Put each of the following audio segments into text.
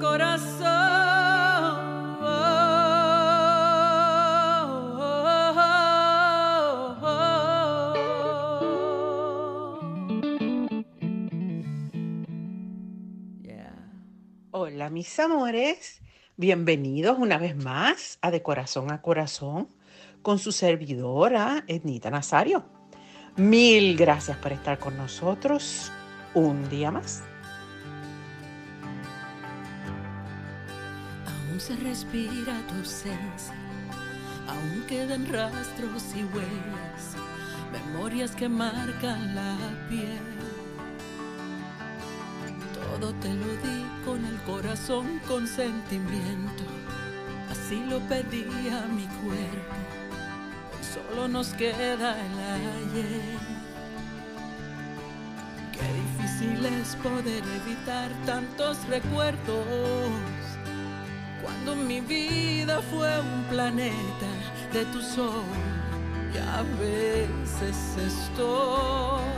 corazón. Hola mis amores, bienvenidos una vez más a De Corazón a Corazón con su servidora Ednita Nazario. Mil gracias por estar con nosotros un día más. Aún se respira tu ausencia, aún quedan rastros y huellas, memorias que marcan la piel. Todo te lo di con el corazón, con sentimiento, así lo pedía mi cuerpo solo nos queda el ayer. Qué difícil es poder evitar tantos recuerdos. Cuando mi vida fue un planeta de tu sol, y a veces estoy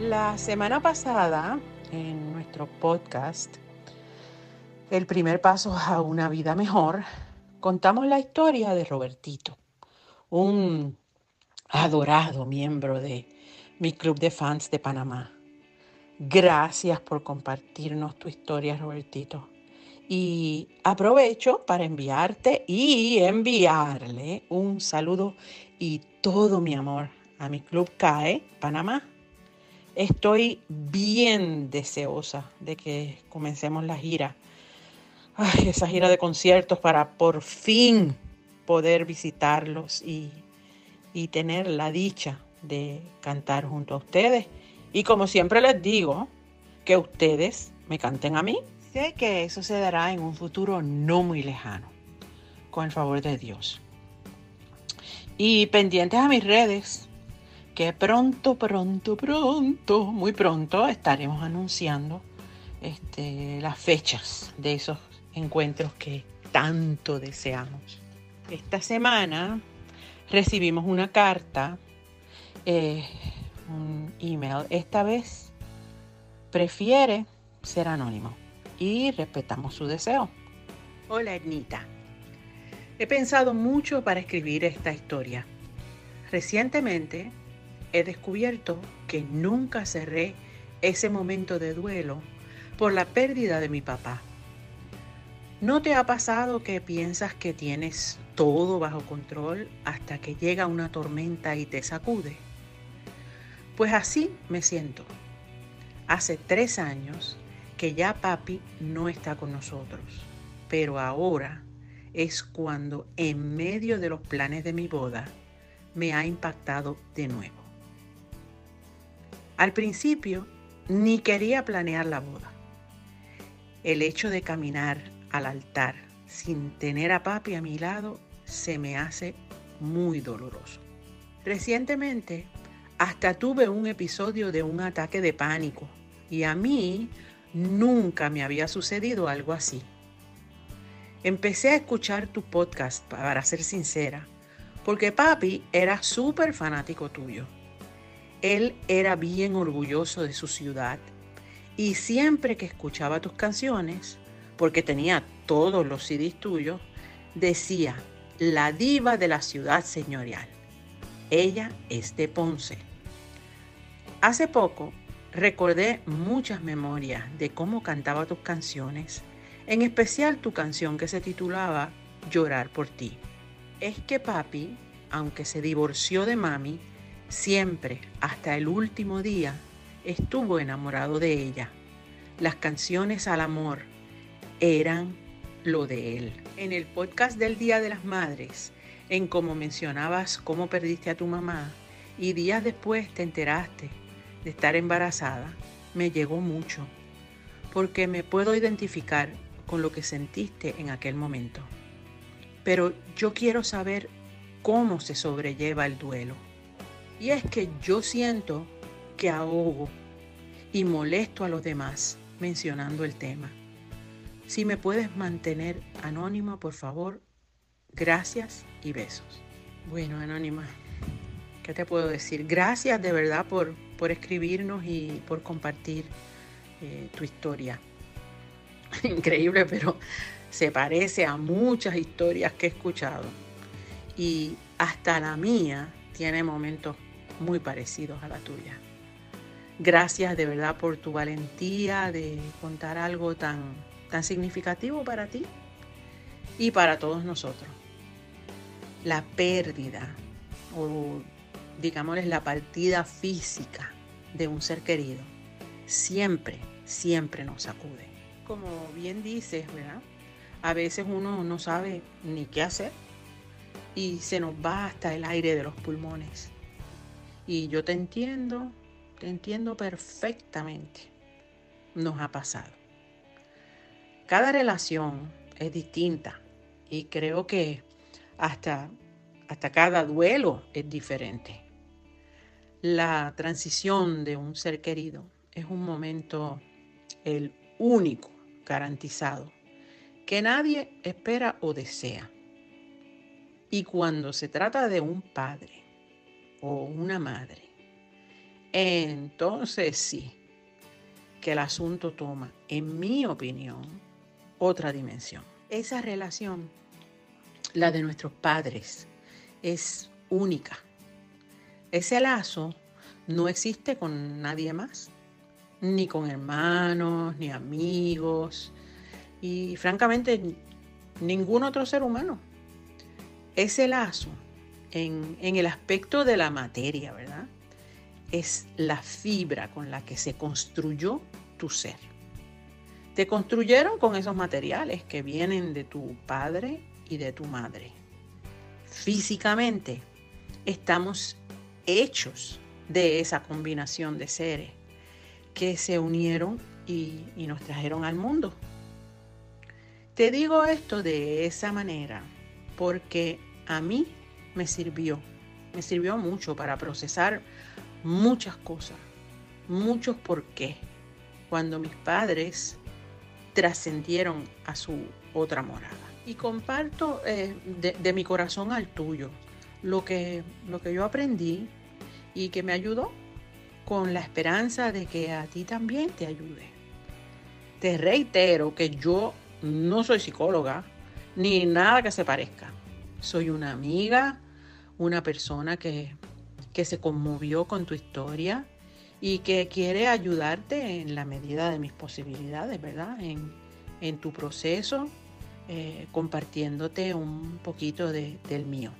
La semana pasada, en nuestro podcast, El primer paso a una vida mejor, contamos la historia de Robertito, un adorado miembro de mi club de fans de Panamá. Gracias por compartirnos tu historia, Robertito. Y aprovecho para enviarte y enviarle un saludo y todo mi amor a mi club CAE Panamá Estoy bien deseosa de que comencemos la gira. esa gira de conciertos para por fin poder visitarlos y, y tener la dicha de cantar junto a ustedes. Y como siempre les digo, que ustedes me canten a mí Sé que dará en un futuro no muy lejano, con el favor de Dios. Y pendientes a mis redes, que pronto, pronto, pronto, muy pronto estaremos anunciando este, las fechas de esos encuentros que tanto deseamos. Esta semana recibimos una carta, eh, un email. Esta vez prefiere ser anónimo y respetamos su deseo. Hola, Ednita. He pensado mucho para escribir esta historia. Recientemente he descubierto que nunca cerré ese momento de duelo por la pérdida de mi papá. ¿No te ha pasado que piensas que tienes todo bajo control hasta que llega una tormenta y te sacude? Pues así me siento. Hace tres años que ya papi no está con nosotros, pero ahora es cuando en medio de los planes de mi boda me ha impactado de nuevo. Al principio ni quería planear la boda. El hecho de caminar al altar sin tener a papi a mi lado se me hace muy doloroso. Recientemente hasta tuve un episodio de un ataque de pánico y a mí nunca me había sucedido algo así. Empecé a escuchar tu podcast, para ser sincera, porque papi era súper fanático tuyo. Él era bien orgulloso de su ciudad y siempre que escuchaba tus canciones, porque tenía todos los CDs tuyos, decía, la diva de la ciudad señorial. Ella es de Ponce. Hace poco recordé muchas memorias de cómo cantaba tus canciones, en especial tu canción que se titulaba Llorar por ti. Es que papi, aunque se divorció de mami, siempre, hasta el último día, estuvo enamorado de ella. Las canciones al amor eran lo de él. En el podcast del Día de las Madres, en cómo mencionabas cómo perdiste a tu mamá y días después te enteraste de estar embarazada, me llegó mucho, porque me puedo identificar con lo que sentiste en aquel momento. Pero yo quiero saber cómo se sobrelleva el duelo. Y es que yo siento que ahogo y molesto a los demás mencionando el tema. Si me puedes mantener anónima, por favor, gracias y besos. Bueno, anónima, ¿qué te puedo decir? Gracias de verdad por, por escribirnos y por compartir eh, tu historia. Increíble, pero se parece a muchas historias que he escuchado. Y hasta la mía tiene momentos muy parecidos a la tuya. Gracias de verdad por tu valentía de contar algo tan, tan significativo para ti y para todos nosotros. La pérdida o digámosles la partida física de un ser querido siempre, siempre nos sacude. Como bien dices, ¿verdad? A veces uno no sabe ni qué hacer y se nos va hasta el aire de los pulmones. Y yo te entiendo, te entiendo perfectamente. Nos ha pasado. Cada relación es distinta y creo que hasta, hasta cada duelo es diferente. La transición de un ser querido es un momento el único garantizado que nadie espera o desea. Y cuando se trata de un padre o una madre, entonces sí que el asunto toma, en mi opinión, otra dimensión. Esa relación, la de nuestros padres, es única. Ese lazo no existe con nadie más, ni con hermanos, ni amigos, y francamente ningún otro ser humano. Ese lazo, en, en el aspecto de la materia, ¿verdad? Es la fibra con la que se construyó tu ser. Te construyeron con esos materiales que vienen de tu padre y de tu madre. Físicamente estamos hechos de esa combinación de seres que se unieron y, nos trajeron al mundo. Te digo esto de esa manera porque a mí me sirvió, me sirvió mucho para procesar muchas cosas, muchos por qué. Cuando mis padres trascendieron a su otra morada. Y comparto eh, de, mi corazón al tuyo lo que, lo que yo aprendí y que me ayudó con la esperanza de que a ti también te ayude. Te reitero que yo no soy psicóloga ni nada que se parezca. Soy una amiga, una persona que, que se conmovió con tu historia y que quiere ayudarte en la medida de mis posibilidades, ¿verdad? En, en tu proceso, eh, compartiéndote un poquito de, del mío.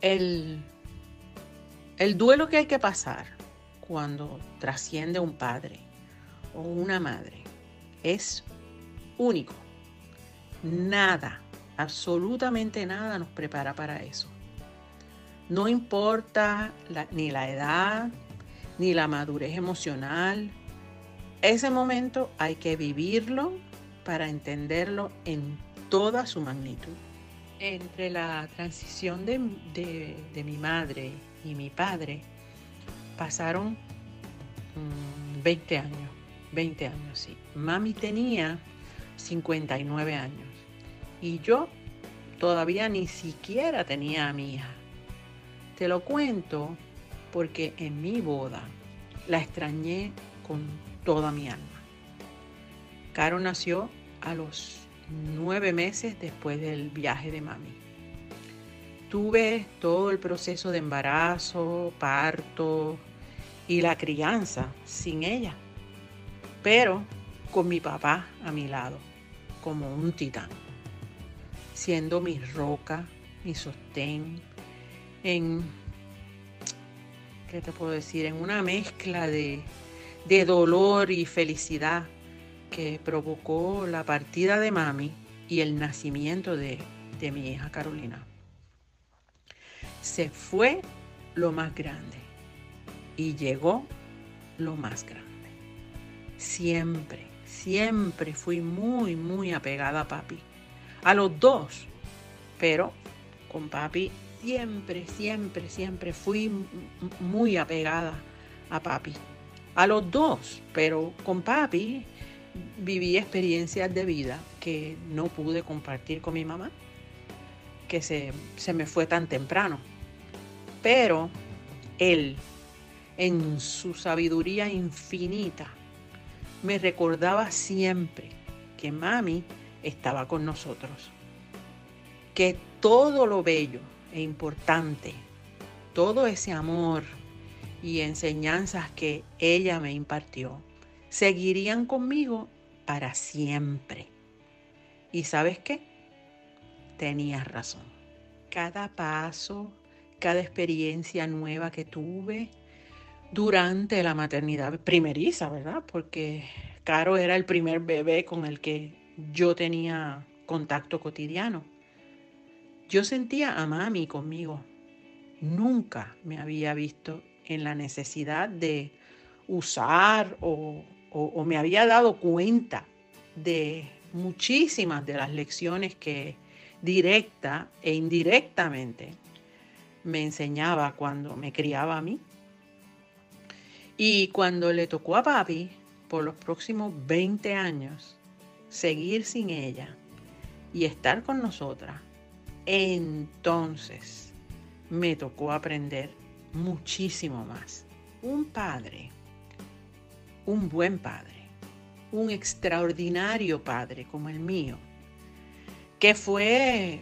El, el duelo que hay que pasar cuando trasciende un padre o una madre es único. Nada, absolutamente nada nos prepara para eso. No importa ni la edad, ni la madurez emocional. Ese momento hay que vivirlo para entenderlo en toda su magnitud. Entre la transición de, mi madre y mi padre pasaron 20 mm, años, 20 años, sí. Mami tenía 59 años y yo todavía ni siquiera tenía a mi hija. Te lo cuento porque en mi boda la extrañé con toda mi alma. Caro nació a los nueve meses después del viaje de mami. Tuve todo el proceso de embarazo, parto y la crianza sin ella, pero con mi papá a mi lado, como un titán, siendo mi roca, mi sostén, en, ¿qué te puedo decir? En una mezcla de, dolor y felicidad que provocó la partida de mami y el nacimiento de, de mi hija Carolina. Se fue lo más grande y llegó lo más grande. Siempre, siempre fui muy, muy apegada a papi. A los dos, pero con papi siempre, siempre, siempre fui muy apegada a papi. A los dos, pero con papi viví experiencias de vida que no pude compartir con mi mamá, que se, se me fue tan temprano. Pero él, en su sabiduría infinita, me recordaba siempre que mami estaba con nosotros, que todo lo bello e importante. Todo ese amor y enseñanzas que ella me impartió seguirían conmigo para siempre. ¿Y sabes qué? Tenías razón. Cada paso, cada experiencia nueva que tuve durante la maternidad primeriza, ¿verdad? Porque Caro era el primer bebé con el que yo tenía contacto cotidiano. Yo sentía a mami conmigo. Nunca me había visto en la necesidad de usar o, me había dado cuenta de muchísimas de las lecciones que directa e indirectamente me enseñaba cuando me criaba a mí. Y cuando le tocó a papi, por los próximos 20 años, seguir sin ella y estar con nosotras, entonces me tocó aprender muchísimo más. Un padre, un buen padre, un extraordinario padre como el mío, que fue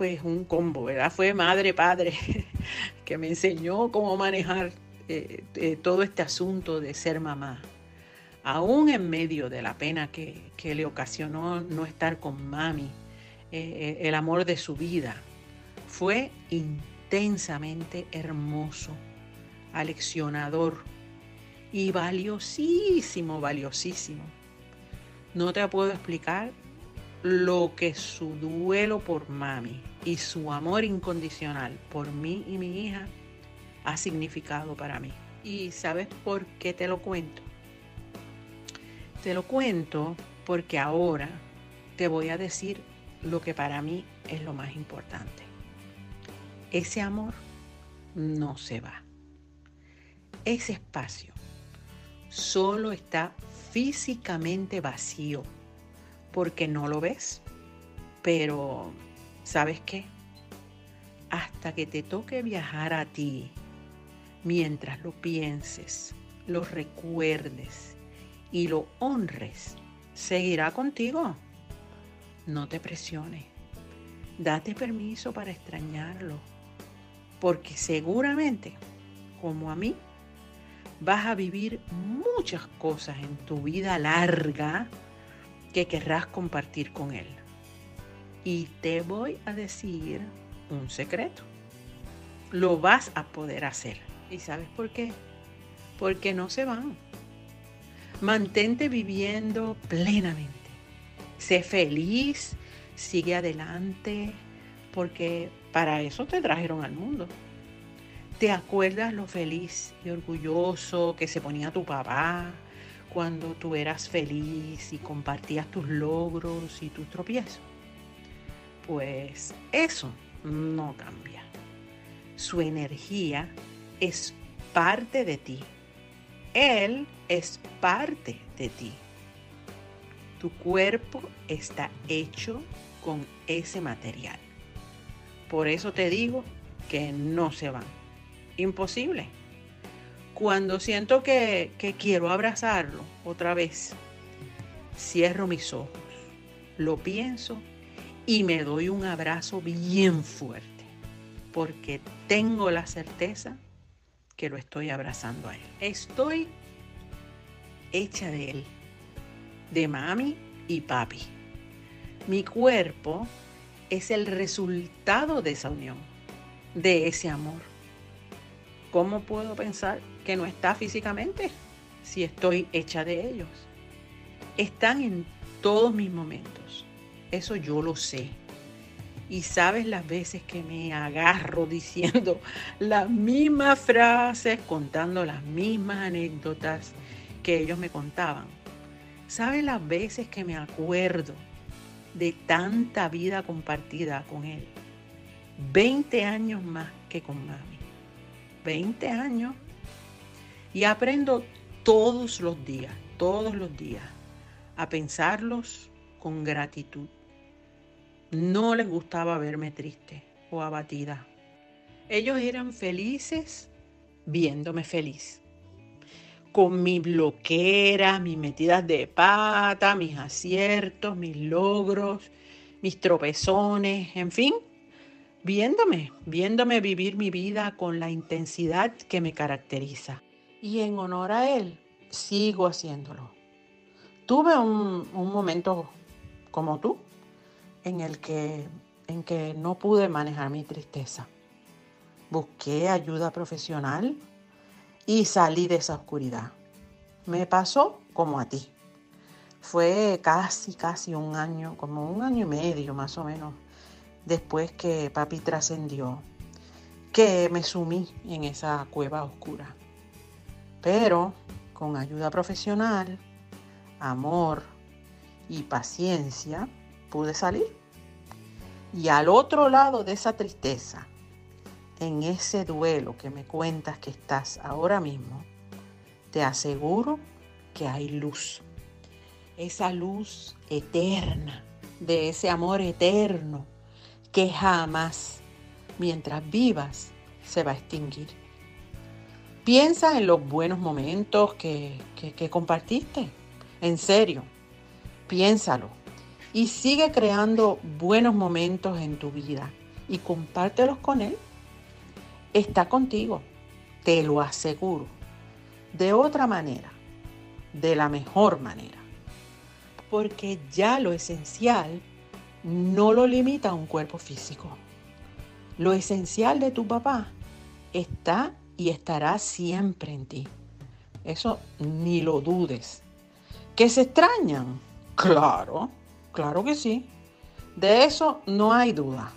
pues un combo, ¿verdad? Fue madre, padre, que me enseñó cómo manejar eh, eh, todo este asunto de ser mamá. Aún en medio de la pena que, que le ocasionó no estar con mami, eh, el amor de su vida. Fue intensamente hermoso, aleccionador y valiosísimo, valiosísimo. No te puedo explicar lo que su duelo por mami y su amor incondicional por mí y mi hija ha significado para mí. ¿Y sabes por qué te lo cuento? Te lo cuento porque ahora te voy a decir lo que para mí es lo más importante. Ese amor no se va. Ese espacio solo está físicamente vacío porque no lo ves. Pero, ¿sabes qué? Hasta que te toque viajar a ti, mientras lo pienses, lo recuerdes y lo honres, seguirá contigo. No te presiones. Date permiso para extrañarlo, porque seguramente, como a mí, vas a vivir muchas cosas en tu vida larga que querrás compartir con Él. Y te voy a decir un secreto. Lo vas a poder hacer. ¿Y sabes por qué? Porque no se van. Mantente viviendo plenamente. Sé feliz, sigue adelante, porque para eso te trajeron al mundo. ¿Te acuerdas lo feliz y orgulloso que se ponía tu papá cuando tú eras feliz y compartías tus logros y tus tropiezos? Pues eso no cambia. Su energía es parte de ti. Él es parte de ti. Tu cuerpo está hecho con ese material. Por eso te digo que no se van imposible. Cuando siento que, quiero abrazarlo otra vez, cierro mis ojos, lo pienso y me doy un abrazo bien fuerte, porque tengo la certeza que lo estoy abrazando a él. Estoy hecha de él, de mami y papi. Mi cuerpo es el resultado de esa unión, de ese amor. ¿Cómo puedo pensar que no está físicamente si estoy hecha de ellos? Están en todos mis momentos. Eso yo lo sé. Y sabes las veces que me agarro diciendo las mismas frases, contando las mismas anécdotas que ellos me contaban. ¿Sabes las veces que me acuerdo de tanta vida compartida con él? 20 años más que con mami. 20 años y aprendo todos los días, todos los días, a pensarlos con gratitud. No les gustaba verme triste o abatida. Ellos eran felices viéndome feliz. Con mis bloqueras, mis metidas de pata, mis aciertos, mis logros, mis tropezones, en fin, viéndome, viéndome vivir mi vida con la intensidad que me caracteriza. Y en honor a Él, sigo haciéndolo. Tuve un, momento como tú, en el que, en que no pude manejar mi tristeza. Busqué ayuda profesional y salí de esa oscuridad. Me pasó como a ti. Fue casi, casi un año, como un año y medio más o menos, después que papi trascendió, que me sumí en esa cueva oscura. Pero con ayuda profesional, amor y paciencia pude salir. Y al otro lado de esa tristeza, en ese duelo que me cuentas que estás ahora mismo, te aseguro que hay luz. Esa luz eterna, de ese amor eterno que jamás, mientras vivas, se va a extinguir. Piensa en los buenos momentos que, compartiste. En serio, piénsalo. Y sigue creando buenos momentos en tu vida y compártelos con Él. Está contigo, te lo aseguro. De otra manera, de la mejor manera. Porque ya lo esencial no lo limita a un cuerpo físico. Lo esencial de tu papá está y estará siempre en ti. Eso ni lo dudes. ¿Que se extrañan? Claro, claro que sí. De eso no hay duda.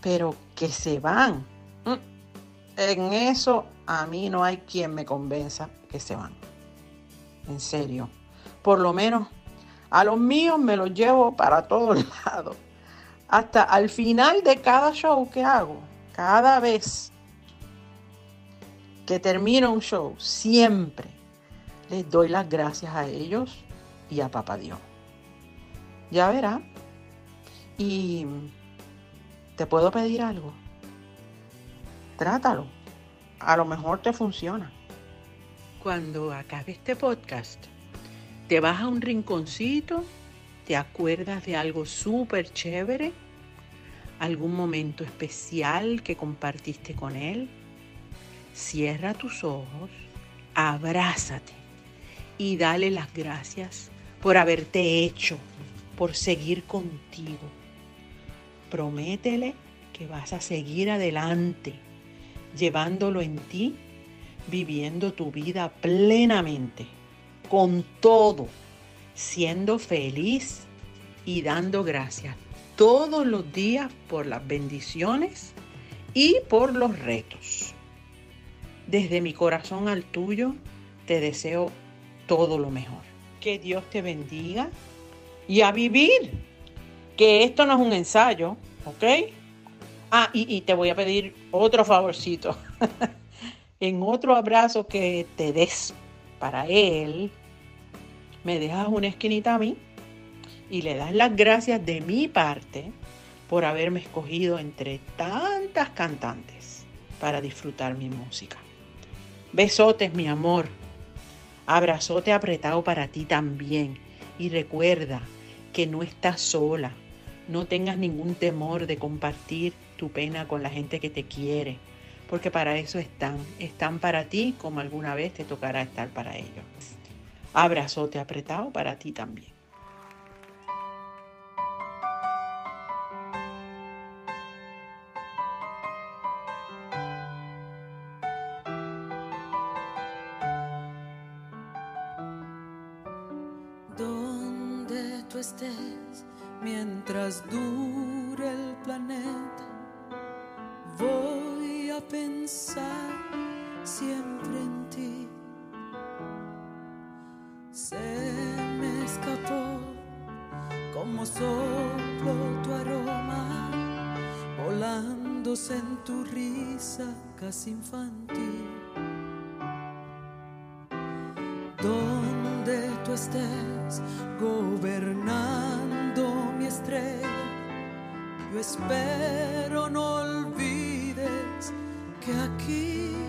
Pero que se van. Mm, en eso a mí no hay quien me convenza que se van. En serio. Por lo menos A los míos me los llevo para todos lados. Hasta al final de cada show que hago, cada vez que termino un show, siempre les doy las gracias a ellos y a Papá Dios. Ya verá. Y te puedo pedir algo. Trátalo. A lo mejor te funciona. Cuando acabe este podcast, te vas a un rinconcito, te acuerdas de algo súper chévere, algún momento especial que compartiste con él. Cierra tus ojos, abrázate y dale las gracias por haberte hecho, por seguir contigo. Prométele que vas a seguir adelante, llevándolo en ti, viviendo tu vida plenamente, con todo, siendo feliz y dando gracias todos los días por las bendiciones y por los retos. Desde mi corazón al tuyo, te deseo todo lo mejor. Que Dios te bendiga y a vivir. Que esto no es un ensayo, ¿ok? Ah, y, te voy a pedir otro favorcito. en otro abrazo que te des para Él, me dejas una esquinita a mí y le das las gracias de mi parte por haberme escogido entre tantas cantantes para disfrutar mi música. Besotes, mi amor. Abrazote apretado para ti también. Y recuerda que no estás sola. No tengas ningún temor de compartir tu pena con la gente que te quiere. Porque para eso están. Están para ti como alguna vez te tocará estar para ellos. Abrazote apretado para ti también. Estés mientras dure el planeta. Voy a pensar siempre en ti. Se me escapó como soplo tu aroma, volándose en tu risa casi infantil. Donde tú estés, gobernando mi estrella. Yo espero no olvides que aquí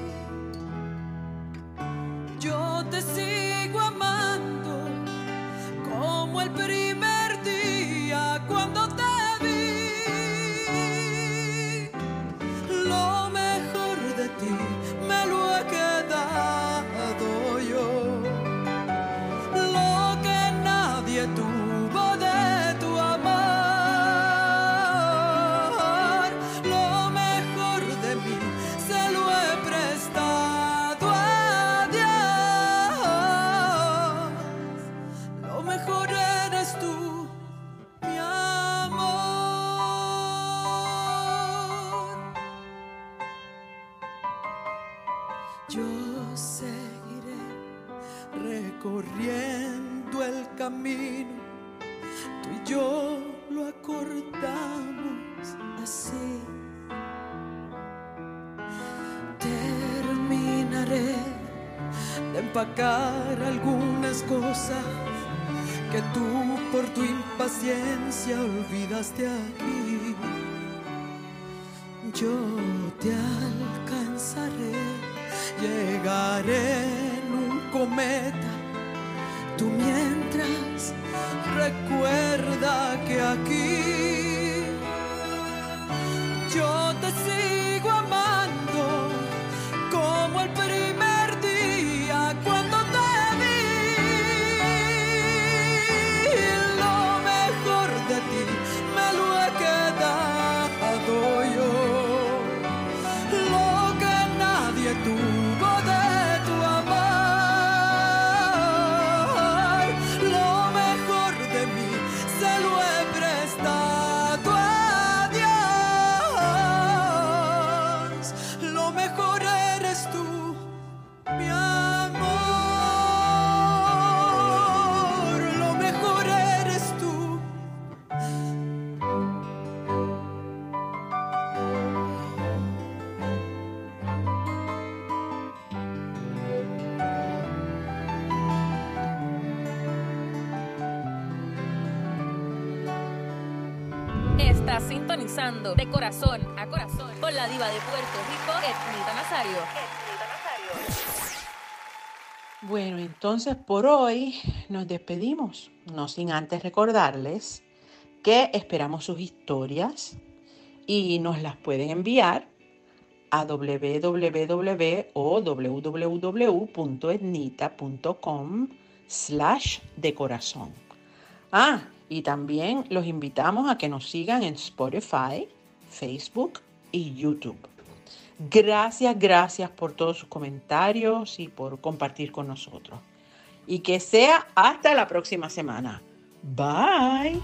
empacar algunas cosas que tú por tu impaciencia olvidaste aquí. Yo te alcanzaré, llegaré en un cometa. Tú mientras recuerda que aquí yo te sigo De corazón a corazón con la diva de Puerto Rico, Ednita Nazario. Bueno, entonces por hoy nos despedimos, no sin antes recordarles que esperamos sus historias y nos las pueden enviar a www.etnita.com slash de corazón. Ah, y también los invitamos a que nos sigan en Spotify, Facebook y YouTube. Gracias, gracias por todos sus comentarios y por compartir con nosotros. Y que sea hasta la próxima semana. Bye.